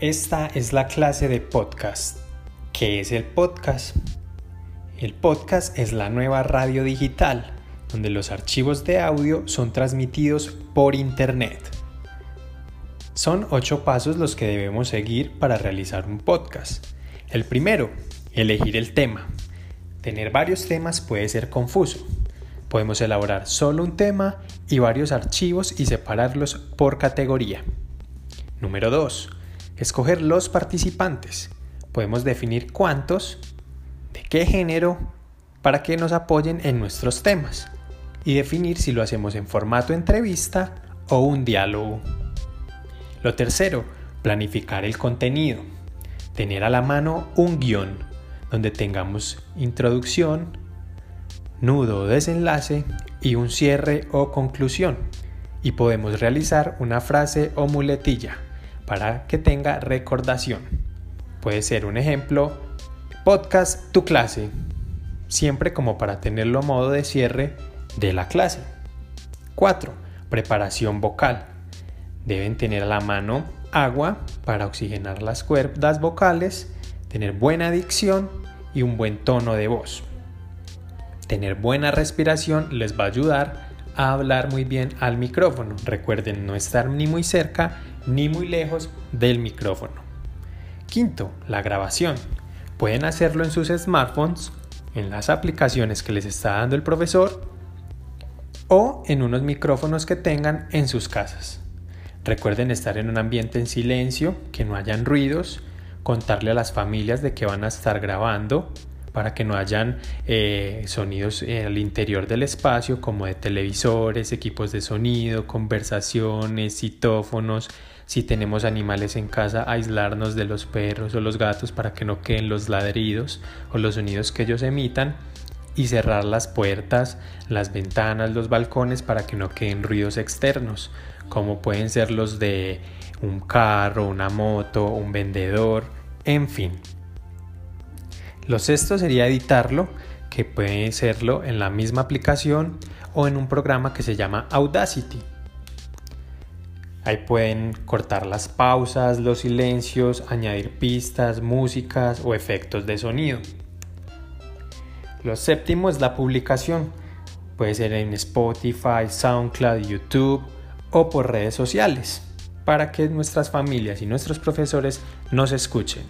Esta es la clase de podcast. ¿Qué es el podcast? El podcast es la nueva radio digital, donde los archivos de audio son transmitidos por Internet. Son ocho pasos los que debemos seguir para realizar un podcast. El primero, elegir el tema. Tener varios temas puede ser confuso. Podemos elaborar solo un tema y varios archivos y separarlos por categoría. Número 2. Escoger los participantes. Podemos definir cuántos, de qué género, para que nos apoyen en nuestros temas y definir si lo hacemos en formato entrevista o un diálogo. Lo tercero, planificar el contenido. Tener a la mano un guion donde tengamos introducción, nudo o desenlace y un cierre o conclusión. Y podemos realizar una frase o muletilla para que tenga recordación. Puede ser un ejemplo, podcast tu clase, siempre como para tenerlo modo de cierre de la clase. 4. Preparación vocal. Deben tener a la mano agua para oxigenar las cuerdas vocales, tener buena dicción y un buen tono de voz. Tener buena respiración les va a ayudar a hablar muy bien al micrófono. Recuerden no estar ni muy cerca ni muy lejos del micrófono. Quinto, la grabación. Pueden hacerlo en sus smartphones, en las aplicaciones que les está dando el profesor o en unos micrófonos que tengan en sus casas. Recuerden estar en un ambiente en silencio, que no hayan ruidos, contarle a las familias de que van a estar grabando, para que no hayan eh, sonidos eh, al interior del espacio como de televisores, equipos de sonido, conversaciones, citófonos. Si tenemos animales en casa, aislarnos de los perros o los gatos para que no queden los ladridos o los sonidos que ellos emitan y cerrar las puertas, las ventanas, los balcones para que no queden ruidos externos, como pueden ser los de un carro, una moto, un vendedor, en fin. Lo sexto sería editarlo, que puede serlo en la misma aplicación o en un programa que se llama Audacity. Ahí pueden cortar las pausas, los silencios, añadir pistas, músicas o efectos de sonido. Lo séptimo es la publicación. Puede ser en Spotify, SoundCloud, YouTube o por redes sociales para que nuestras familias y nuestros profesores nos escuchen.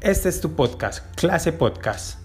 Este es tu podcast, Clase Podcast.